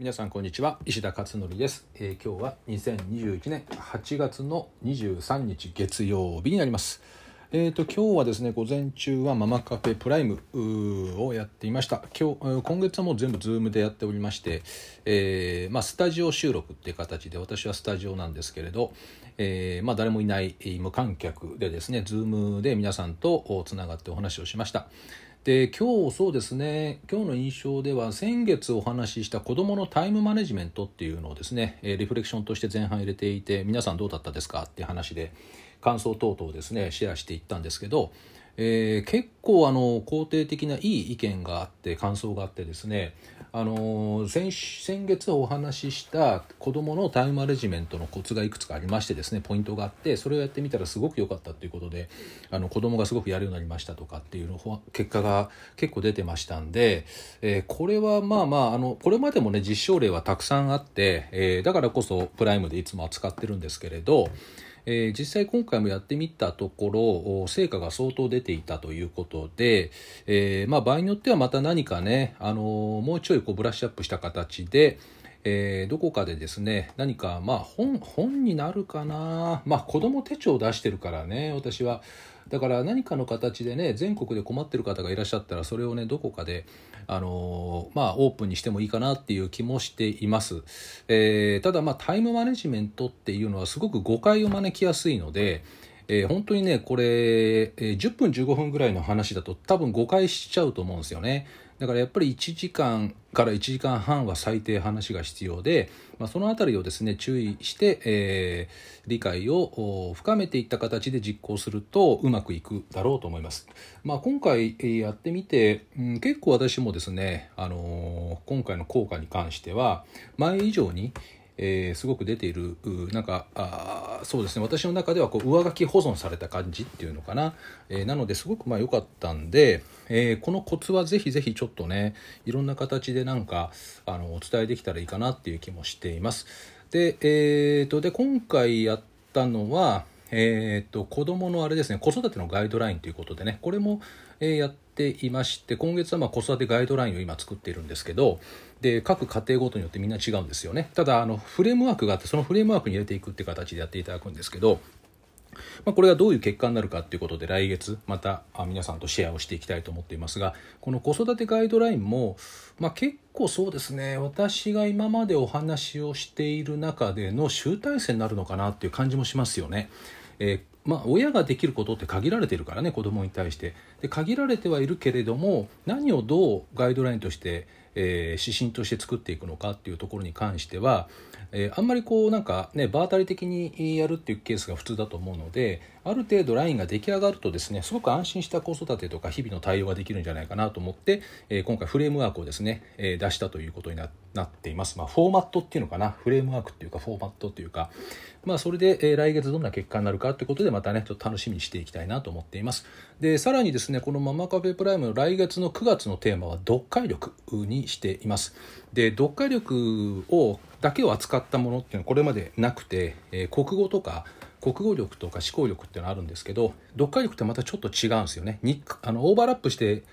皆さんこんにちは。石田勝則です、えー今日は2021年8月の23日月曜日になります。えー、と今日はですね午前中はママカフェプライムをやっていました。今日今月はもう全部 Zoom でやっておりまして、えーまあ、スタジオ収録っていう形で私はスタジオなんですけれど、えーまあ、誰もいない無観客でですね Zoom で皆さんとつながってお話をしました。で今日そうですね。今日の印象では先月お話しした子どものタイムマネジメントっていうのをですねリフレクションとして前半入れていて皆さんどうだったですか？っていう話で感想等々ですねシェアしていったんですけど、えー結構あの肯定的ないい意見があって感想があってですねあの先先月お話しした子どものタイムマネジメントのコツがいくつかありましてですねポイントがあってそれをやってみたらすごく良かったということであの子どもがすごくやるようになりましたとかっていうの結果が結構出てましたんで、えーこれはまあまああのこれまでもね実証例はたくさんあって、えーだからこそプライムでいつも扱ってるんですけれどえー実際今回もやってみたところ成果が相当出ていたということで、えーまあ、場合によってはまた何かね、あのーもうちょいこうブラッシュアップした形で、えーどこかでですね何かまあ本本になるかな。まあ子供手帳を出してるからね私は。だから何かの形でね全国で困ってる方がいらっしゃったらそれをねどこかであのまあオープンにしてもいいかなっていう気もしています、えーただまあタイムマネジメントっていうのはすごく誤解を招きやすいのでえー本当にねこれ、えー10分15分ぐらいの話だと多分誤解しちゃうと思うんですよね。だからやっぱり1時間から1時間半は最低話が必要で、まあ、そのあたりをですね注意して、えー理解を深めていった形で実行するとうまくいくだろうと思います、まあ、今回えやってみて、うん結構私もですね、あのー今回の効果に関しては前以上にえーすごく出ているなんかあそうですね。私の中ではこう上書き保存された感じっていうのかな、えーなのですごくまあ良かったんで、えーこのコツはぜひぜひちょっとねいろんな形でなんかあのお伝えできたらいいかなっていう気もしています。で,、えーとで今回やったのはえー、と子どものあれですね子育てのガイドラインということでねこれも、えーやっていまして今月はまあ子育てガイドラインを今作っているんですけどで各家庭ごとによってみんな違うんですよねただあのフレームワークがあってそのフレームワークに入れていくって形でやっていただくんですけどまあ、これがどういう結果になるかということで来月また皆さんとシェアをしていきたいと思っていますがこの子育てガイドラインも、まあ、結構そうですね私が今までお話をしている中での集大成になるのかなっていう感じもしますよね。えーまあ、親ができることって限られてるからね子供に対して。で限られてはいるけれども何をどうガイドラインとして、えー指針として作っていくのかっていうところに関しては、えーあんまりこうなんかね場当たり的にやるっていうケースが普通だと思うのである程度ラインが出来上がるとですねすごく安心した子育てとか日々の対応ができるんじゃないかなと思って、え今回フレームワークをですね、え出したということになっています、まあ、フォーマットっていうのかな？フレームワークっていうかフォーマットっていうか。まあそれで、え来月どんな結果になるかということでまたねちょっと楽しみにしていきたいなと思っています。でさらにですねこのママカフェプライムの来月の9月のテーマは読解力にしています。で読解力をだけを扱ったものっていうのはこれまでなくて、えー国語とか国語力とか思考力っていうのあるんですけど読解力ってまたちょっと違うんですよね。にあのオーバーラップして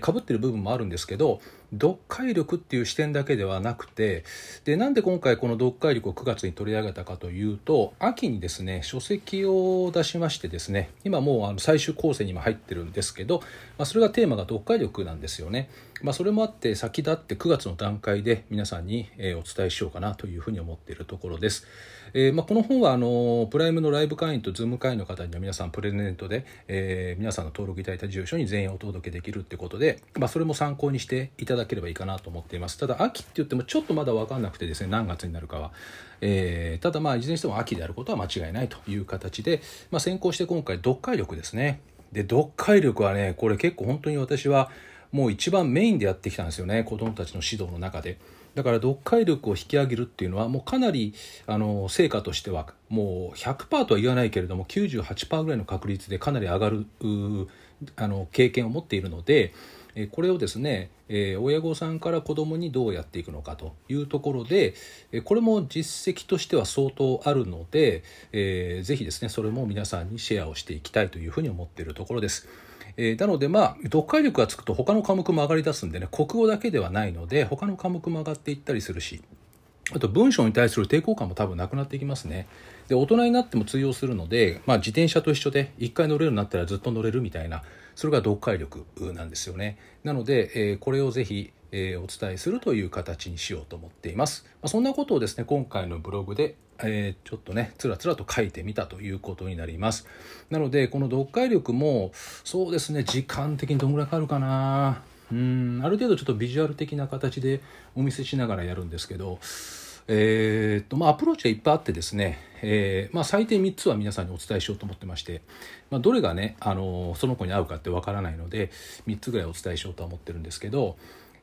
かぶってる部分もあるんですけど読解力っていう視点だけではなくてでなんで今回この読解力を9月に取り上げたかというと秋にですね書籍を出しましてですね今もうあの最終校正にも入ってるんですけど、まあ、それがテーマが読解力なんですよね。まあ、それもあって先立って9月の段階で皆さんに、えお伝えしようかなというふうに思っているところです。えーまあ、この本はあのプライムのライブ会員とズーム会員の方には皆さんプレゼントで、えー皆さんの登録いただいた住所に全員お届けできるってことで、まあ、それも参考にしていただければいいかなと思っています。ただ秋って言ってもちょっとまだ分かんなくてですね何月になるかは、えーただまあいずれにしても秋であることは間違いないという形で、まあ、先行して今回読解力ですね。で読解力はねこれ結構本当に私はもう一番メインでやってきたんですよね。子どもたちの指導の中で。だから読解力を引き上げるっていうのはもうかなりあの成果としてはもう100%とは言わないけれども98%ぐらいの確率でかなり上がるあの経験を持っているのでえこれをですね、え親御さんから子どもにどうやっていくのかというところで、えこれも実績としては相当あるので、えーぜひですねそれも皆さんにシェアをしていきたいというふうに思っているところです。え、なのでまあ読解力がつくと他の科目も上がりだすんでね国語だけではないので他の科目も上がっていったりするしあと文章に対する抵抗感も多分なくなっていきますね。で大人になっても通用するので、まあ、自転車と一緒で1回乗れるようになったらずっと乗れるみたいなそれが読解力なんですよね。なので、え、これをぜひえ、お伝えするという形にしようと思っています。ま、そんなことをですね今回のブログで、えー、ちょっとねつらつらと書いてみたということになります。なのでこの読解力もそうですね時間的にどんぐらいかかるかなうんある程度ちょっとビジュアル的な形でお見せしながらやるんですけどえー、っとまあ、アプローチはいっぱいあってですね、えー、まあ、最低3つは皆さんにお伝えしようと思ってまして、まあ、どれがね、あのその子に合うかってわからないので3つぐらいお伝えしようとは思ってるんですけど、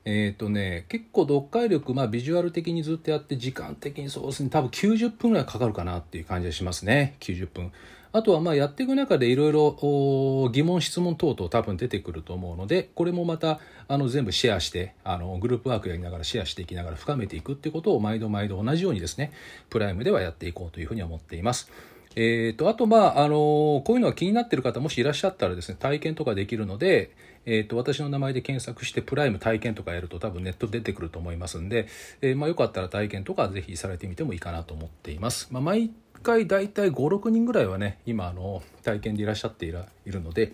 えっ、とね結構読解力、まあ、ビジュアル的にずっとやって時間的にそうですね多分90分ぐらいかかるかなっていう感じがしますね90分。あとはまあやっていく中でいろいろ疑問質問等々多分出てくると思うのでこれもまたあの全部シェアしてあのグループワークやりながらシェアしていきながら深めていくっていうことを毎度毎度同じようにですねプライムではやっていこうというふうに思っています。えーと、あと、まああのこういうのが気になっている方もしいらっしゃったらですね体験とかできるので、えーと、私の名前で検索してプライム体験とかやると多分ネット出てくると思いますんで、えー、まあ、よかったら体験とかぜひされてみてもいいかなと思っています。まあ、毎回大体56人ぐらいはね今あの体験でいらっしゃっているので、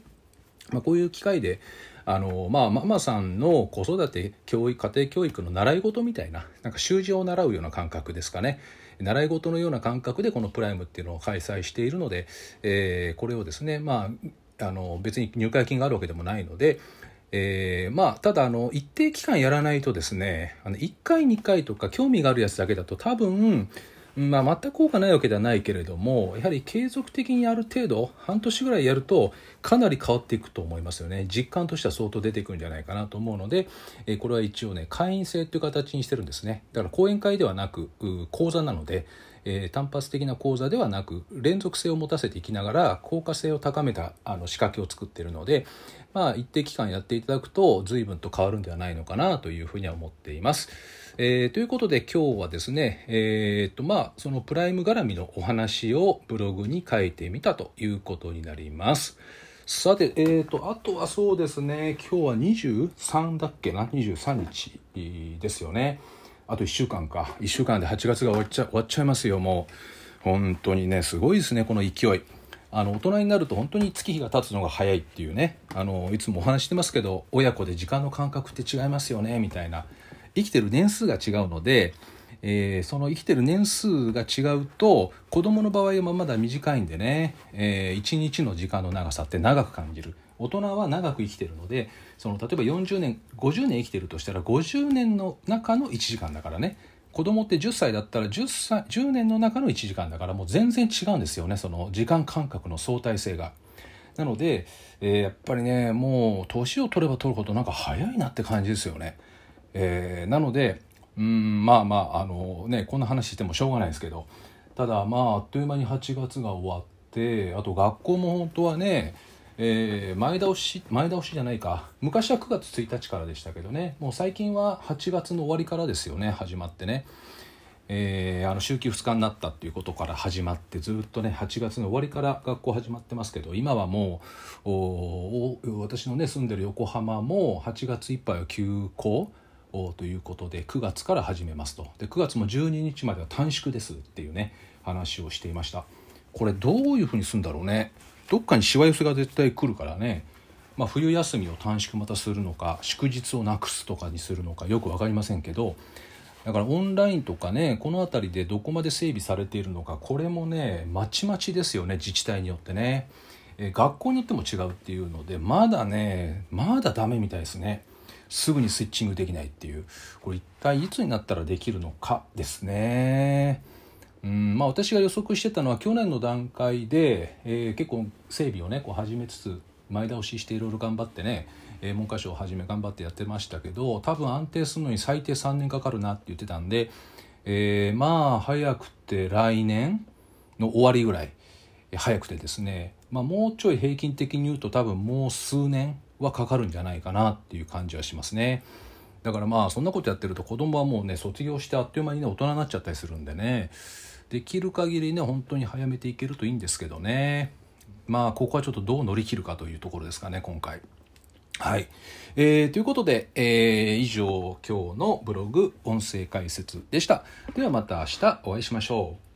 まあ、こういう機会であのまあママさんの子育て教育家庭教育の習い事みたいななんか習字を習うような感覚ですかね。習い事のような感覚でこのプライムっていうのを開催しているので、えー、これをですねまああの別に入会金があるわけでもないので、えー、まあただあの一定期間やらないとですねあの1回2回とか興味があるやつだけだと多分まあ、全く効果ないわけではないけれどもやはり継続的にある程度半年ぐらいやるとかなり変わっていくと思いますよね。実感としては相当出てくるんじゃないかなと思うので、えこれは一応ね会員制という形にしてるんですね。だから講演会ではなく講座なので、えー、単発的な講座ではなく連続性を持たせていきながら効果性を高めたあの仕掛けを作ってるので、まあ、一定期間やっていただくと随分と変わるんではないのかなというふうには思っています。えー、ということで今日はですね、えー、っとまあそのプライム絡みのお話をブログに書いてみたということになります。さて、えーと、あとはそうですね、今日は23だっけな、23日ですよね。あと1週間か。1週間で8月が終わっちゃ終わっちゃいますよ、もう。本当にね、すごいですね、この勢い。あの大人になると本当に月日が経つのが早いっていうねあのいつもお話してますけど親子で時間の感覚って違いますよねみたいな生きてる年数が違うので、えー、その生きてる年数が違うと子供の場合はまだ短いんでね、えー、1日の時間の長さって長く感じる大人は長く生きてるのでその例えば40年50年生きてるとしたら50年の中の1時間だからね子供って10歳だったら 10, 歳10年の中の1時間だからもう全然違うんですよねその時間感覚の相対性が。なので、えー、やっぱりねもう年を取れば取るほどなんか早いなって感じですよね。えー、なのでうんまあまああのねこんな話してもしょうがないですけど。ただまああっという間に8月が終わってあと学校も本当はね、えー、前倒し前倒しじゃないか。昔は9月1日からでしたけどね。もう最近は8月の終わりからですよね始まってね。えー、あの週休2日になったっていうことから始まってずっとね8月の終わりから学校始まってますけど今はもう私のね住んでる横浜も8月いっぱいは休校。ということで9月から始めますと。で9月も12日までは短縮ですっていうね話をしていました。これどういうふうにするんだろうね。どっかにしわ寄せが絶対来るからね、まあ、冬休みを短縮またするのか祝日をなくすとかにするのかよく分かりませんけどだからオンラインとかねこの辺りでどこまで整備されているのかこれもねまちまちですよね自治体によってね、え学校によっても違うっていうのでまだねまだダメみたいですね。すぐにスイッチングできないっていうこれ一体いつになったらできるのかですね。うんまあ、私が予測してたのは去年の段階で、えー、結構整備をねこう始めつつ前倒ししていろいろ頑張ってね、えー、文科省をはじめ頑張ってやってましたけど多分安定するのに最低3年かかるなって言ってたんで、えー、まあ早くて来年の終わりぐらい早くてですね、まあ、もうちょい平均的に言うと多分もう数年はかかるんじゃないかなっていう感じはしますね。だからまあそんなことやってると子供はもうね卒業してあっという間にね大人になっちゃったりするんでねできる限りね本当に早めていけるといいんですけどねまあここはちょっとどう乗り切るかというところですかね今回。はい。えー、ということで、えー、以上今日のブログ音声解説でした。ではまた明日お会いしましょう。